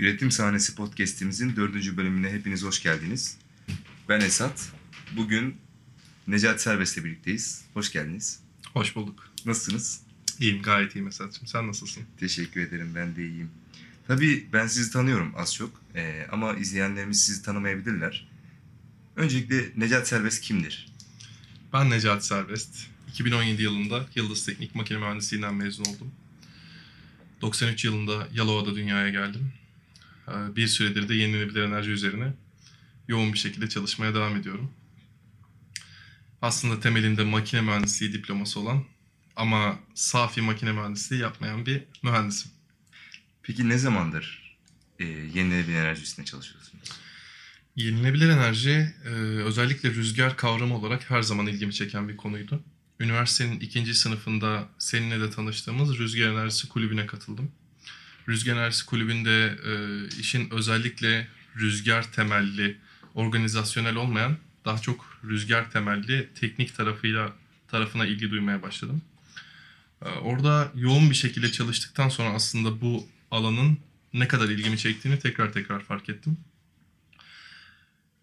Üretim Sahnesi Podcast'imizin dördüncü bölümüne hepiniz hoş geldiniz. Ben Esat. Bugün Necati Serbest'le birlikteyiz. Hoş geldiniz. Hoş bulduk. Nasılsınız? İyiyim, gayet iyiyim Esat'cığım. Sen nasılsın? Teşekkür ederim, ben de iyiyim. Tabii ben sizi tanıyorum az çok ee, ama izleyenlerimiz sizi tanımayabilirler. Öncelikle Necati Serbest kimdir? Ben Necati Serbest. 2017 yılında Yıldız Teknik Makine Mühendisliğinden mezun oldum. 93 yılında Yalova'da dünyaya geldim. Ee, Bir süredir de yenilenebilir enerji üzerine yoğun bir şekilde çalışmaya devam ediyorum. Aslında temelinde makine mühendisliği diploması olan ama safi makine mühendisliği yapmayan bir mühendisim. Peki ne zamandır e, yenilenebilir enerji üstüne çalışıyorsunuz? Yenilenebilir enerji e, özellikle rüzgar kavramı olarak her zaman ilgimi çeken bir konuydu. Üniversitenin ikinci sınıfında seninle de tanıştığımız Rüzgar Enerjisi Kulübü'ne katıldım. Rüzgar Enerjisi Kulübü'nde e, işin özellikle rüzgar temelli, organizasyonel olmayan daha çok rüzgar temelli teknik tarafıyla tarafına ilgi duymaya başladım. E, orada yoğun bir şekilde çalıştıktan sonra aslında bu alanın ne kadar ilgimi çektiğini tekrar tekrar fark ettim.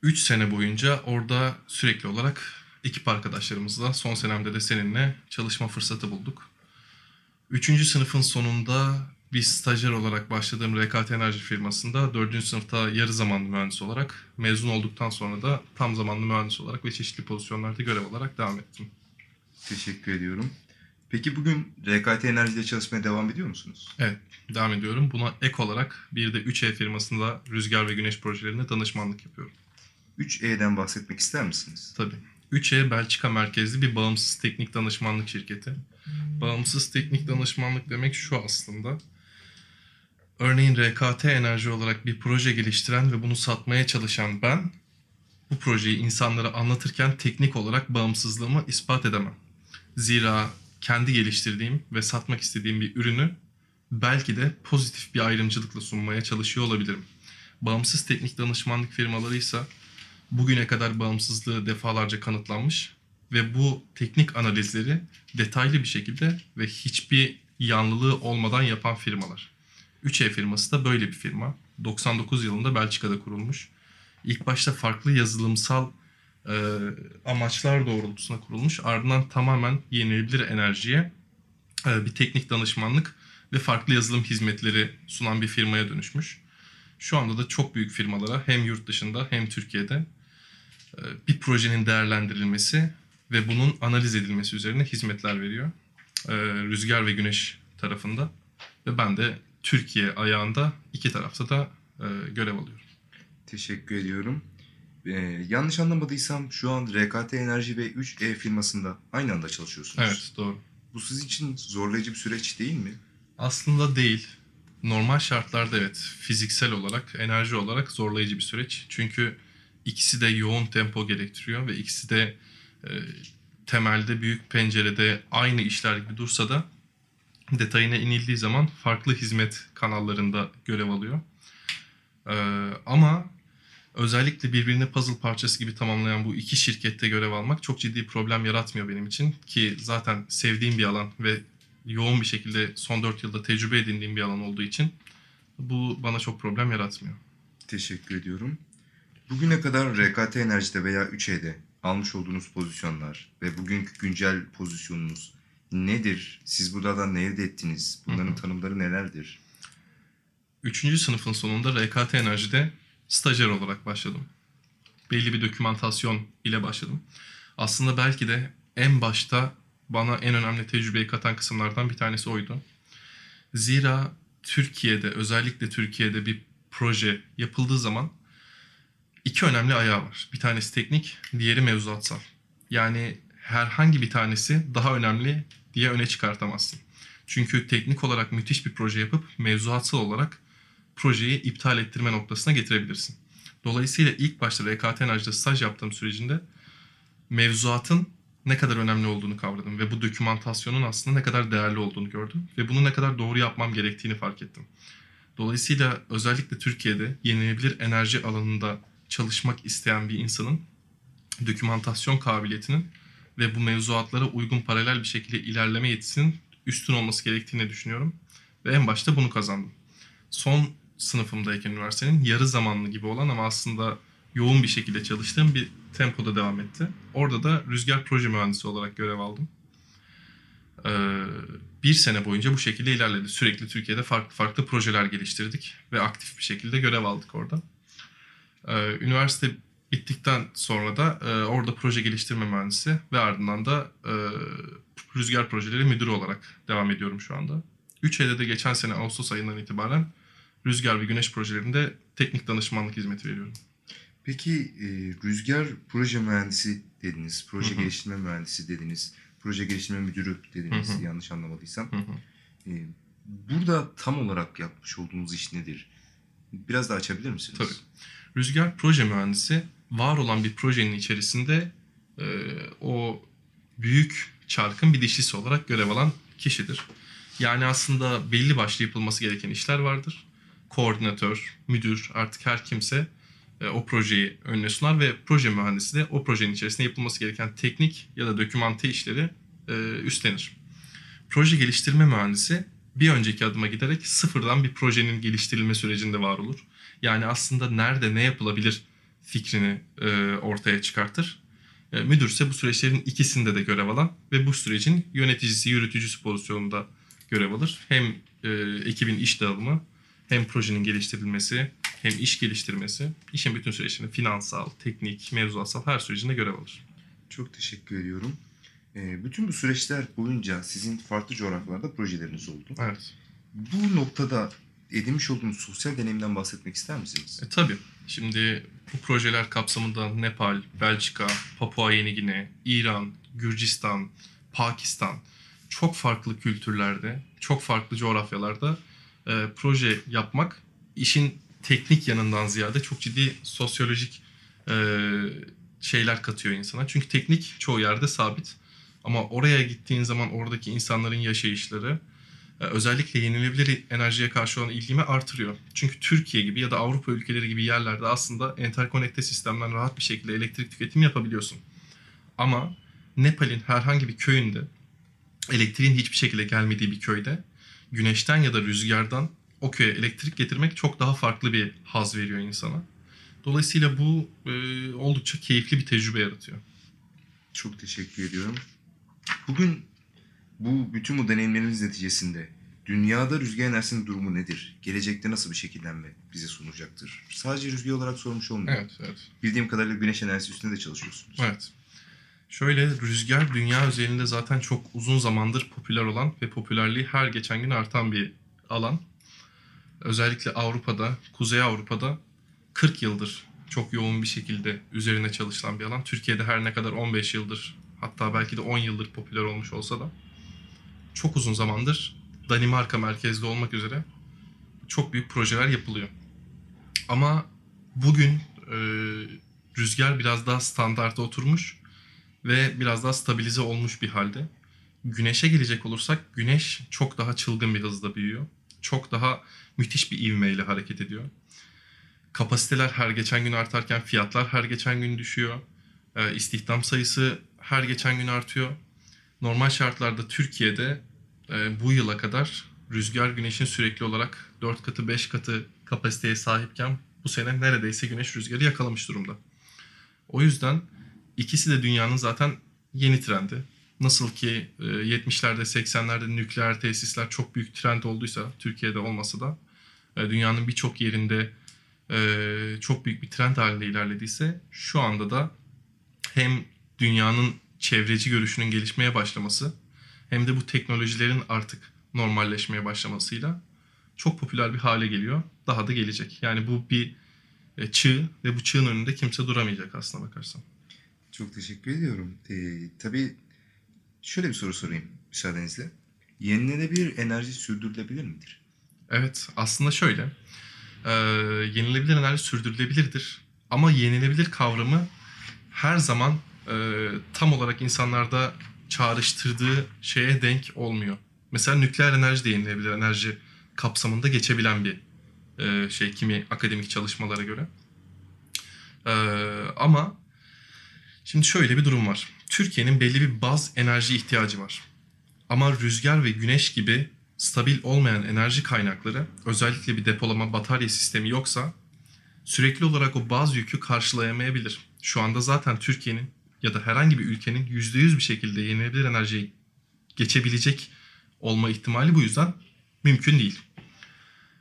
3 sene boyunca orada sürekli olarak ekip arkadaşlarımızla son senemde de seninle çalışma fırsatı bulduk. Üçüncü sınıfın sonunda bir stajyer olarak başladığım RKT Enerji firmasında dördüncü sınıfta yarı zamanlı mühendis olarak mezun olduktan sonra da tam zamanlı mühendis olarak ve çeşitli pozisyonlarda görev olarak devam ettim. Teşekkür ediyorum. Peki bugün RKT Enerji'de çalışmaya devam ediyor musunuz? Evet, devam ediyorum. Buna ek olarak bir de 3E firmasında rüzgar ve güneş projelerine danışmanlık yapıyorum. 3E'den bahsetmek ister misiniz? Tabii. 3E Belçika merkezli bir bağımsız teknik danışmanlık şirketi. Bağımsız teknik danışmanlık demek şu aslında. Örneğin RKT Enerji olarak bir proje geliştiren ve bunu satmaya çalışan ben bu projeyi insanlara anlatırken teknik olarak bağımsızlığımı ispat edemem. Zira kendi geliştirdiğim ve satmak istediğim bir ürünü belki de pozitif bir ayrımcılıkla sunmaya çalışıyor olabilirim. Bağımsız teknik danışmanlık firmaları ise bugüne kadar bağımsızlığı defalarca kanıtlanmış ve bu teknik analizleri detaylı bir şekilde ve hiçbir yanlılığı olmadan yapan firmalar. 3E firması da böyle bir firma. 99 yılında Belçika'da kurulmuş. İlk başta farklı yazılımsal e, amaçlar doğrultusunda kurulmuş. Ardından tamamen yenilebilir enerjiye e, bir teknik danışmanlık ve farklı yazılım hizmetleri sunan bir firmaya dönüşmüş. Şu anda da çok büyük firmalara hem yurt dışında hem Türkiye'de e, bir projenin değerlendirilmesi ve bunun analiz edilmesi üzerine hizmetler veriyor. E, rüzgar ve güneş tarafında ve ben de Türkiye ayağında iki tarafta da e, görev alıyorum. Teşekkür ediyorum. Ee, yanlış anlamadıysam şu an RKT Enerji ve 3E firmasında aynı anda çalışıyorsunuz. Evet doğru. Bu siz için zorlayıcı bir süreç değil mi? Aslında değil. Normal şartlarda evet fiziksel olarak, enerji olarak zorlayıcı bir süreç. Çünkü ikisi de yoğun tempo gerektiriyor ve ikisi de e, temelde büyük pencerede aynı işler gibi dursa da detayına inildiği zaman farklı hizmet kanallarında görev alıyor. E, ama özellikle birbirini puzzle parçası gibi tamamlayan bu iki şirkette görev almak çok ciddi problem yaratmıyor benim için. Ki zaten sevdiğim bir alan ve yoğun bir şekilde son 4 yılda tecrübe edindiğim bir alan olduğu için bu bana çok problem yaratmıyor. Teşekkür ediyorum. Bugüne kadar RKT Enerji'de veya 3E'de almış olduğunuz pozisyonlar ve bugünkü güncel pozisyonunuz nedir? Siz buradan ne elde ettiniz? Bunların Hı hı. tanımları nelerdir? Üçüncü sınıfın sonunda RKT Enerji'de stajyer olarak başladım. Belli bir dokümantasyon ile başladım. Aslında belki de en başta bana en önemli tecrübeyi katan kısımlardan bir tanesi oydu. Zira Türkiye'de özellikle Türkiye'de bir proje yapıldığı zaman iki önemli ayağı var. Bir tanesi teknik, diğeri mevzuatsal. Yani herhangi bir tanesi daha önemli diye öne çıkartamazsın. Çünkü teknik olarak müthiş bir proje yapıp mevzuatsal olarak projeyi iptal ettirme noktasına getirebilirsin. Dolayısıyla ilk başta RKT Enerji'de staj yaptığım sürecinde mevzuatın ne kadar önemli olduğunu kavradım ve bu dokümantasyonun aslında ne kadar değerli olduğunu gördüm ve bunu ne kadar doğru yapmam gerektiğini fark ettim. Dolayısıyla özellikle Türkiye'de yenilenebilir enerji alanında çalışmak isteyen bir insanın dokümantasyon kabiliyetinin ve bu mevzuatlara uygun paralel bir şekilde ilerleme yetisinin üstün olması gerektiğini düşünüyorum. Ve en başta bunu kazandım. Son sınıfımdayken üniversitenin yarı zamanlı gibi olan ama aslında yoğun bir şekilde çalıştığım bir tempoda devam etti. Orada da rüzgar proje mühendisi olarak görev aldım. Ee, bir sene boyunca bu şekilde ilerledi. Sürekli Türkiye'de farklı farklı projeler geliştirdik ve aktif bir şekilde görev aldık orada. Ee, üniversite bittikten sonra da e, orada proje geliştirme mühendisi ve ardından da e, rüzgar projeleri müdürü olarak devam ediyorum şu anda. 3 de geçen sene Ağustos ayından itibaren rüzgar ve güneş projelerinde teknik danışmanlık hizmeti veriyorum. Peki e, rüzgar proje mühendisi dediniz, proje Hı hı. geliştirme mühendisi dediniz, proje geliştirme müdürü dediniz Hı hı. yanlış anlamadıysam. E, burada tam olarak yapmış olduğunuz iş nedir? Biraz daha açabilir misiniz? Tabii. Rüzgar proje mühendisi var olan bir projenin içerisinde e, o büyük çarkın bir dişlisi olarak görev alan kişidir. Yani aslında belli başlı yapılması gereken işler vardır. Koordinatör, müdür artık her kimse e, o projeyi önüne sunar ve proje mühendisi de o projenin içerisinde yapılması gereken teknik ya da dokümante işleri e, üstlenir. Proje geliştirme mühendisi bir önceki adıma giderek sıfırdan bir projenin geliştirilme sürecinde var olur. Yani aslında nerede ne yapılabilir fikrini e, ortaya çıkartır. E, müdürse bu süreçlerin ikisinde de görev alan ve bu sürecin yöneticisi, yürütücüsü pozisyonunda görev alır. Hem e, ekibin iş dağılımı, hem projenin geliştirilmesi, hem iş geliştirmesi, işin bütün süreçlerinde finansal, teknik, mevzuatsal her sürecinde görev alır. Çok teşekkür ediyorum. E, bütün bu süreçler boyunca sizin farklı coğrafyalarda projeleriniz oldu. Evet. Bu noktada edinmiş olduğunuz sosyal deneyimden bahsetmek ister misiniz? E, tabii. Şimdi bu projeler kapsamında Nepal, Belçika, Papua Yeni Gine, İran, Gürcistan, Pakistan çok farklı kültürlerde, çok farklı coğrafyalarda e, proje yapmak işin teknik yanından ziyade çok ciddi sosyolojik e, şeyler katıyor insana. Çünkü teknik çoğu yerde sabit. Ama oraya gittiğin zaman oradaki insanların yaşayışları, özellikle yenilebilir enerjiye karşı olan ilgimi artırıyor. Çünkü Türkiye gibi ya da Avrupa ülkeleri gibi yerlerde aslında enterkonekte sistemden rahat bir şekilde elektrik tüketimi yapabiliyorsun. Ama Nepal'in herhangi bir köyünde elektriğin hiçbir şekilde gelmediği bir köyde güneşten ya da rüzgardan o köye elektrik getirmek çok daha farklı bir haz veriyor insana. Dolayısıyla bu e, oldukça keyifli bir tecrübe yaratıyor. Çok teşekkür ediyorum. Bugün bu bütün bu deneyimleriniz neticesinde dünyada rüzgar enerjisinin durumu nedir? Gelecekte nasıl bir şekillenme bize sunacaktır? Sadece rüzgar olarak sormuş olmuyorum. Evet, evet. Bildiğim kadarıyla güneş enerjisi üstünde de çalışıyorsunuz. Evet. Şöyle rüzgar dünya üzerinde zaten çok uzun zamandır popüler olan ve popülerliği her geçen gün artan bir alan. Özellikle Avrupa'da, Kuzey Avrupa'da 40 yıldır çok yoğun bir şekilde üzerine çalışılan bir alan. Türkiye'de her ne kadar 15 yıldır hatta belki de 10 yıldır popüler olmuş olsa da çok uzun zamandır Danimarka merkezli olmak üzere çok büyük projeler yapılıyor. Ama bugün e, rüzgar biraz daha standarta oturmuş ve biraz daha stabilize olmuş bir halde. Güneşe gelecek olursak güneş çok daha çılgın bir hızda büyüyor. Çok daha müthiş bir ivmeyle hareket ediyor. Kapasiteler her geçen gün artarken fiyatlar her geçen gün düşüyor. Ee, istihdam sayısı her geçen gün artıyor. Normal şartlarda Türkiye'de e, bu yıla kadar rüzgar güneşin sürekli olarak 4 katı 5 katı kapasiteye sahipken bu sene neredeyse güneş rüzgarı yakalamış durumda. O yüzden ikisi de dünyanın zaten yeni trendi. Nasıl ki e, 70'lerde 80'lerde nükleer tesisler çok büyük trend olduysa Türkiye'de olmasa da e, dünyanın birçok yerinde e, çok büyük bir trend halinde ilerlediyse şu anda da hem dünyanın çevreci görüşünün gelişmeye başlaması hem de bu teknolojilerin artık normalleşmeye başlamasıyla çok popüler bir hale geliyor. Daha da gelecek. Yani bu bir e, çığ ve bu çığın önünde kimse duramayacak aslına bakarsan. Çok teşekkür ediyorum. Ee, tabii şöyle bir soru sorayım müsaadenizle. Yenilenebilir enerji sürdürülebilir midir? Evet aslında şöyle. E, yenilebilir enerji sürdürülebilirdir. Ama yenilebilir kavramı her zaman e, tam olarak insanlarda çağrıştırdığı şeye denk olmuyor. Mesela nükleer enerji de yenilebilir enerji kapsamında geçebilen bir e, şey kimi akademik çalışmalara göre. E, ama şimdi şöyle bir durum var. Türkiye'nin belli bir baz enerji ihtiyacı var. Ama rüzgar ve güneş gibi stabil olmayan enerji kaynakları özellikle bir depolama batarya sistemi yoksa sürekli olarak o baz yükü karşılayamayabilir. Şu anda zaten Türkiye'nin ya da herhangi bir ülkenin %100 bir şekilde yenilenebilir enerjiye geçebilecek olma ihtimali bu yüzden mümkün değil.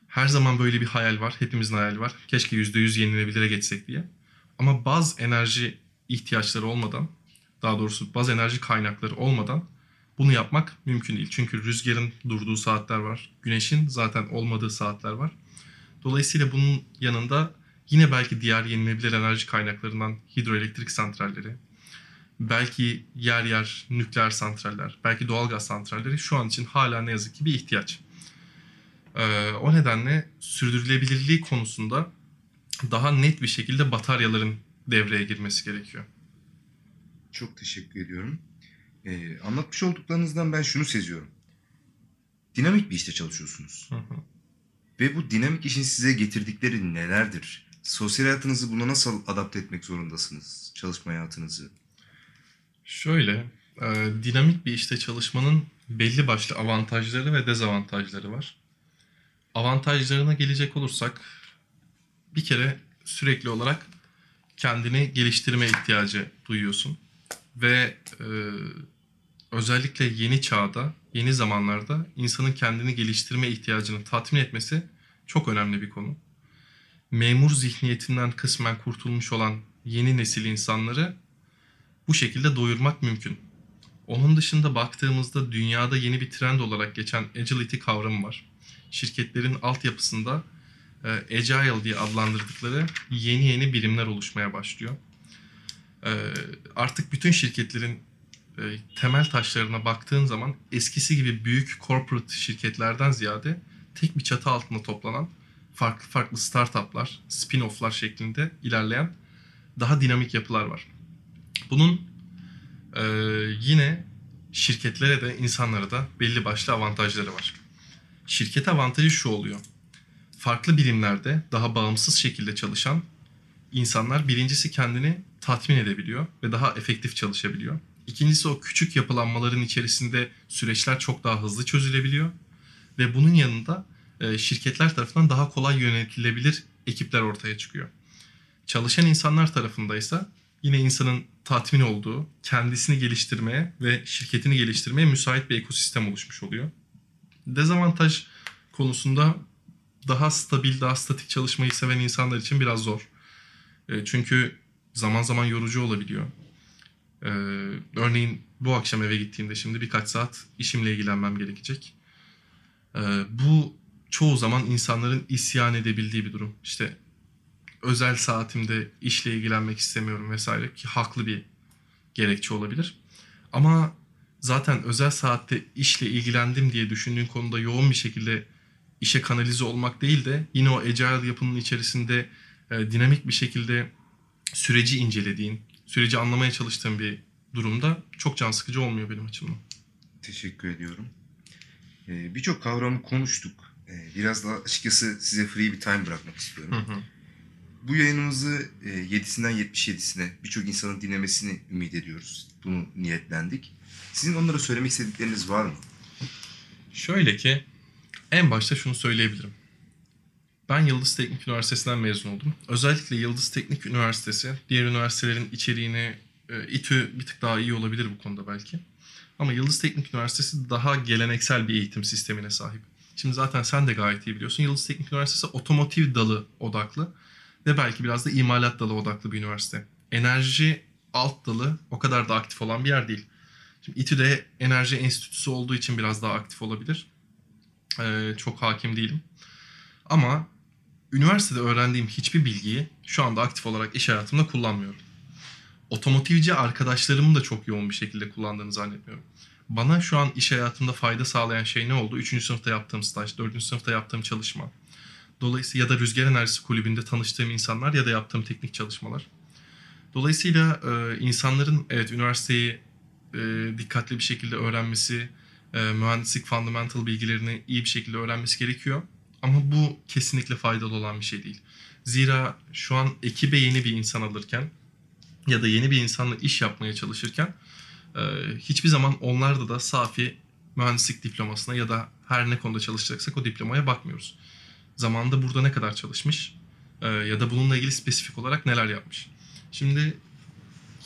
Her zaman böyle bir hayal var. Hepimizin hayali var. Keşke %100 yenilenebilire geçsek diye. Ama baz enerji ihtiyaçları olmadan, daha doğrusu baz enerji kaynakları olmadan bunu yapmak mümkün değil. Çünkü rüzgarın durduğu saatler var. Güneşin zaten olmadığı saatler var. Dolayısıyla bunun yanında yine belki diğer yenilenebilir enerji kaynaklarından hidroelektrik santralleri, belki yer yer nükleer santraller, belki doğalgaz santralleri şu an için hala ne yazık ki bir ihtiyaç. Ee, o nedenle sürdürülebilirliği konusunda daha net bir şekilde bataryaların devreye girmesi gerekiyor. Çok teşekkür ediyorum. Ee, anlatmış olduklarınızdan ben şunu seziyorum. Dinamik bir işte çalışıyorsunuz. Hı hı. Ve bu dinamik işin size getirdikleri nelerdir? Sosyal hayatınızı buna nasıl adapte etmek zorundasınız? Çalışma hayatınızı. Şöyle, e, dinamik bir işte çalışmanın belli başlı avantajları ve dezavantajları var. Avantajlarına gelecek olursak, bir kere sürekli olarak kendini geliştirme ihtiyacı duyuyorsun. Ve e, özellikle yeni çağda, yeni zamanlarda insanın kendini geliştirme ihtiyacını tatmin etmesi çok önemli bir konu. Memur zihniyetinden kısmen kurtulmuş olan yeni nesil insanları bu şekilde doyurmak mümkün. Onun dışında baktığımızda dünyada yeni bir trend olarak geçen agility kavramı var. Şirketlerin altyapısında e, agile diye adlandırdıkları yeni yeni birimler oluşmaya başlıyor. E, artık bütün şirketlerin e, temel taşlarına baktığın zaman eskisi gibi büyük corporate şirketlerden ziyade tek bir çatı altında toplanan farklı farklı startuplar, spin-off'lar şeklinde ilerleyen daha dinamik yapılar var. Bunun e, yine şirketlere de insanlara da belli başlı avantajları var. Şirket avantajı şu oluyor. Farklı birimlerde daha bağımsız şekilde çalışan insanlar birincisi kendini tatmin edebiliyor ve daha efektif çalışabiliyor. İkincisi o küçük yapılanmaların içerisinde süreçler çok daha hızlı çözülebiliyor. Ve bunun yanında e, şirketler tarafından daha kolay yönetilebilir ekipler ortaya çıkıyor. Çalışan insanlar tarafındaysa yine insanın tatmin olduğu, kendisini geliştirmeye ve şirketini geliştirmeye müsait bir ekosistem oluşmuş oluyor. Dezavantaj konusunda daha stabil, daha statik çalışmayı seven insanlar için biraz zor. E, çünkü zaman zaman yorucu olabiliyor. E, örneğin bu akşam eve gittiğimde şimdi birkaç saat işimle ilgilenmem gerekecek. E, bu çoğu zaman insanların isyan edebildiği bir durum. İşte özel saatimde işle ilgilenmek istemiyorum vesaire ki haklı bir gerekçe olabilir. Ama zaten özel saatte işle ilgilendim diye düşündüğün konuda yoğun bir şekilde işe kanalize olmak değil de yine o agile yapının içerisinde e, dinamik bir şekilde süreci incelediğin, süreci anlamaya çalıştığın bir durumda çok can sıkıcı olmuyor benim açımdan. Teşekkür ediyorum. Ee, Birçok kavramı konuştuk. Ee, biraz daha açıkçası size free bir time bırakmak istiyorum. Hı hı. Bu yayınımızı e, 7'sinden 77'sine birçok insanın dinlemesini ümit ediyoruz. Bunu niyetlendik. Sizin onlara söylemek istedikleriniz var mı? Şöyle ki en başta şunu söyleyebilirim. Ben Yıldız Teknik Üniversitesi'nden mezun oldum. Özellikle Yıldız Teknik Üniversitesi diğer üniversitelerin içeriğini e, İTÜ bir tık daha iyi olabilir bu konuda belki. Ama Yıldız Teknik Üniversitesi daha geleneksel bir eğitim sistemine sahip. Şimdi zaten sen de gayet iyi biliyorsun. Yıldız Teknik Üniversitesi otomotiv dalı odaklı ve belki biraz da imalat dalı odaklı bir üniversite. Enerji alt dalı o kadar da aktif olan bir yer değil. Şimdi İTÜ'de enerji enstitüsü olduğu için biraz daha aktif olabilir. Ee, çok hakim değilim. Ama üniversitede öğrendiğim hiçbir bilgiyi şu anda aktif olarak iş hayatımda kullanmıyorum. Otomotivci arkadaşlarımın da çok yoğun bir şekilde kullandığını zannetmiyorum. Bana şu an iş hayatımda fayda sağlayan şey ne oldu? Üçüncü sınıfta yaptığım staj, dördüncü sınıfta yaptığım çalışma. Dolayısıyla ya da Rüzgar Enerjisi Kulübü'nde tanıştığım insanlar ya da yaptığım teknik çalışmalar. Dolayısıyla e, insanların evet üniversiteyi e, dikkatli bir şekilde öğrenmesi, e, mühendislik fundamental bilgilerini iyi bir şekilde öğrenmesi gerekiyor. Ama bu kesinlikle faydalı olan bir şey değil. Zira şu an ekibe yeni bir insan alırken ya da yeni bir insanla iş yapmaya çalışırken e, hiçbir zaman onlarda da safi mühendislik diplomasına ya da her ne konuda çalışacaksak o diplomaya bakmıyoruz. Zamanında burada ne kadar çalışmış e, ya da bununla ilgili spesifik olarak neler yapmış. Şimdi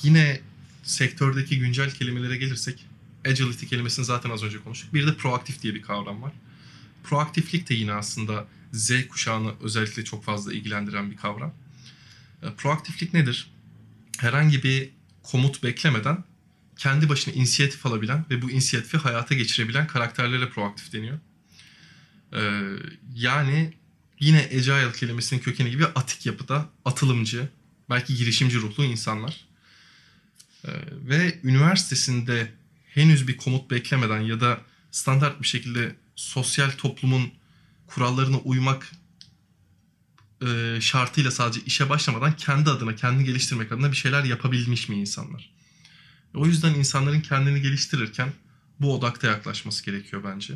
yine sektördeki güncel kelimelere gelirsek agility kelimesini zaten az önce konuştuk. Bir de proaktif diye bir kavram var. Proaktiflik de yine aslında Z kuşağını özellikle çok fazla ilgilendiren bir kavram. E, Proaktiflik nedir? Herhangi bir komut beklemeden kendi başına inisiyatif alabilen ve bu inisiyatifi hayata geçirebilen karakterlere proaktif deniyor. E, yani yine agile kelimesinin kökeni gibi atik yapıda atılımcı, belki girişimci ruhlu insanlar. E, ve üniversitesinde henüz bir komut beklemeden ya da standart bir şekilde sosyal toplumun kurallarına uymak e, şartıyla sadece işe başlamadan kendi adına, kendini geliştirmek adına bir şeyler yapabilmiş mi insanlar? O yüzden insanların kendini geliştirirken bu odakta yaklaşması gerekiyor bence.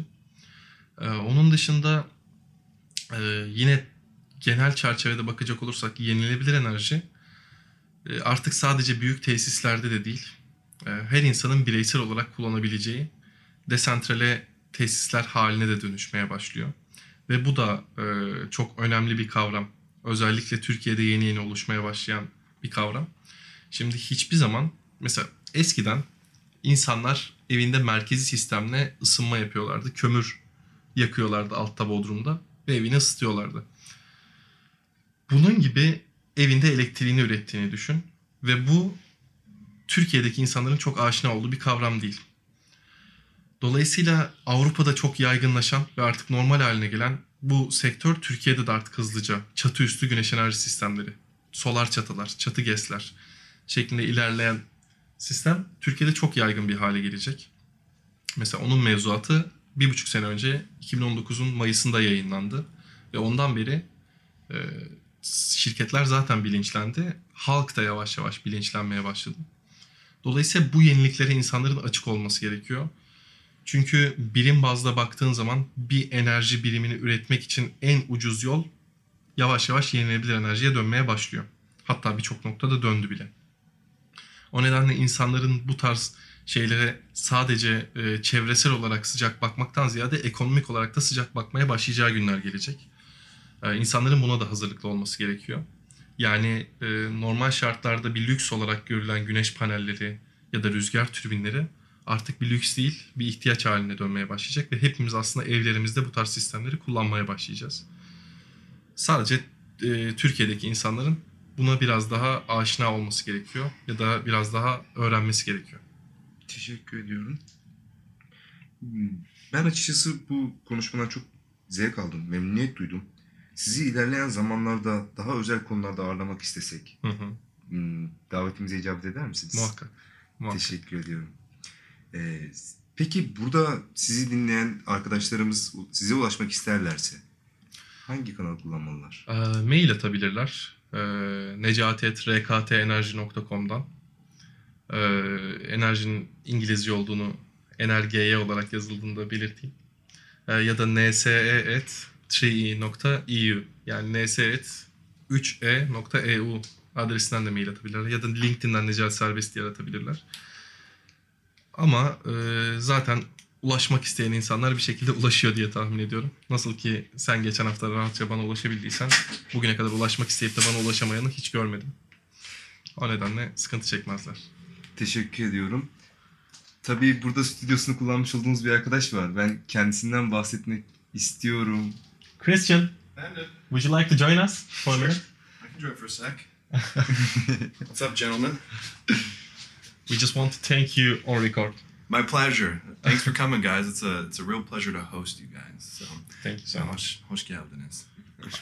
E, onun dışında e, yine genel çerçevede bakacak olursak yenilebilir enerji e, artık sadece büyük tesislerde de değil, e, her insanın bireysel olarak kullanabileceği desantrale tesisler haline de dönüşmeye başlıyor. Ve bu da e, çok önemli bir kavram. Özellikle Türkiye'de yeni yeni oluşmaya başlayan bir kavram. Şimdi hiçbir zaman mesela eskiden insanlar evinde merkezi sistemle ısınma yapıyorlardı. Kömür yakıyorlardı altta bodrumda ve evini ısıtıyorlardı. Bunun gibi evinde elektriğini ürettiğini düşün ve bu Türkiye'deki insanların çok aşina olduğu bir kavram değil. Dolayısıyla Avrupa'da çok yaygınlaşan ve artık normal haline gelen bu sektör Türkiye'de de artık hızlıca çatı üstü güneş enerji sistemleri, solar çatılar, çatı GES'ler şeklinde ilerleyen sistem Türkiye'de çok yaygın bir hale gelecek. Mesela onun mevzuatı bir buçuk sene önce 2019'un Mayıs'ında yayınlandı ve ondan beri e, şirketler zaten bilinçlendi. Halk da yavaş yavaş bilinçlenmeye başladı. Dolayısıyla bu yeniliklere insanların açık olması gerekiyor. Çünkü birim bazda baktığın zaman bir enerji birimini üretmek için en ucuz yol yavaş yavaş yenilenebilir enerjiye dönmeye başlıyor. Hatta birçok noktada döndü bile. O nedenle insanların bu tarz şeylere sadece e, çevresel olarak sıcak bakmaktan ziyade ekonomik olarak da sıcak bakmaya başlayacağı günler gelecek. E, insanların buna da hazırlıklı olması gerekiyor. Yani e, normal şartlarda bir lüks olarak görülen güneş panelleri ya da rüzgar türbinleri artık bir lüks değil, bir ihtiyaç haline dönmeye başlayacak ve hepimiz aslında evlerimizde bu tarz sistemleri kullanmaya başlayacağız. Sadece e, Türkiye'deki insanların buna biraz daha aşina olması gerekiyor ya da biraz daha öğrenmesi gerekiyor. Teşekkür ediyorum. Hmm, Ben açıkçası bu konuşmadan çok zevk aldım, memnuniyet duydum. Sizi ilerleyen zamanlarda daha özel konularda ağırlamak istesek, Hı hı. hmm, davetimize icabet eder misiniz? Muhakkak. Muhakkak. Teşekkür ediyorum. Ee, peki burada sizi dinleyen arkadaşlarımız size ulaşmak isterlerse hangi kanal kullanmalılar? E, mail atabilirler. E, necati.rktenerji.com'dan e, enerjinin İngilizce olduğunu energy olarak yazıldığında belirteyim. E, ya da nse.3e.eu yani nse.3e.eu adresinden de mail atabilirler. Ya da LinkedIn'den Necati Serbest diye aratabilirler. Ama e, zaten ulaşmak isteyen insanlar bir şekilde ulaşıyor diye tahmin ediyorum. Nasıl ki sen geçen hafta rahatça bana ulaşabildiysen bugüne kadar ulaşmak isteyip de bana ulaşamayanı hiç görmedim. O nedenle sıkıntı çekmezler. Teşekkür ediyorum. Tabii burada stüdyosunu kullanmış olduğumuz bir arkadaş var. Ben kendisinden bahsetmek istiyorum. Christian, Bandit. would you like to join us for a minute? I can join for a sec. What's up, gentlemen? We just want to thank you on record. My pleasure. Thanks for coming, guys. It's a it's a real pleasure to host you guys. So, Thank you so so much. hoş, hoş geldiniz.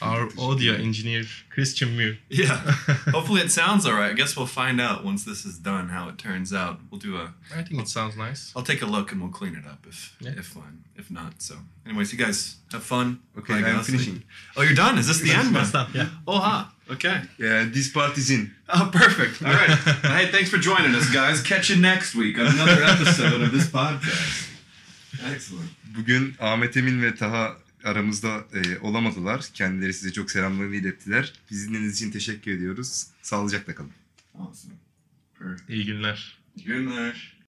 Our audio engineer Christian Muir. Yeah. Hopefully it sounds all right. I guess we'll find out once this is done how it turns out. We'll do a. I think it sounds nice. I'll take a look and we'll clean it up if Yeah. if fun. If not, so. Anyways, you guys have fun. Okay, I'm us. finishing. Oh, you're done. Is this the end? Messed up, yeah. Oh, ha. Okay. Yeah, this part is in. Oh, perfect. All right. hey, thanks for joining us, guys. Catch you next week on another episode of this podcast. Excellent. Bugün Ahmet Emin ve Taha aramızda e, olamadılar. Kendileri size çok selamlarını ilettiler. Bizi dinlediğiniz için teşekkür ediyoruz. Sağlıcakla kalın. Awesome. Per- İyi günler. Günler.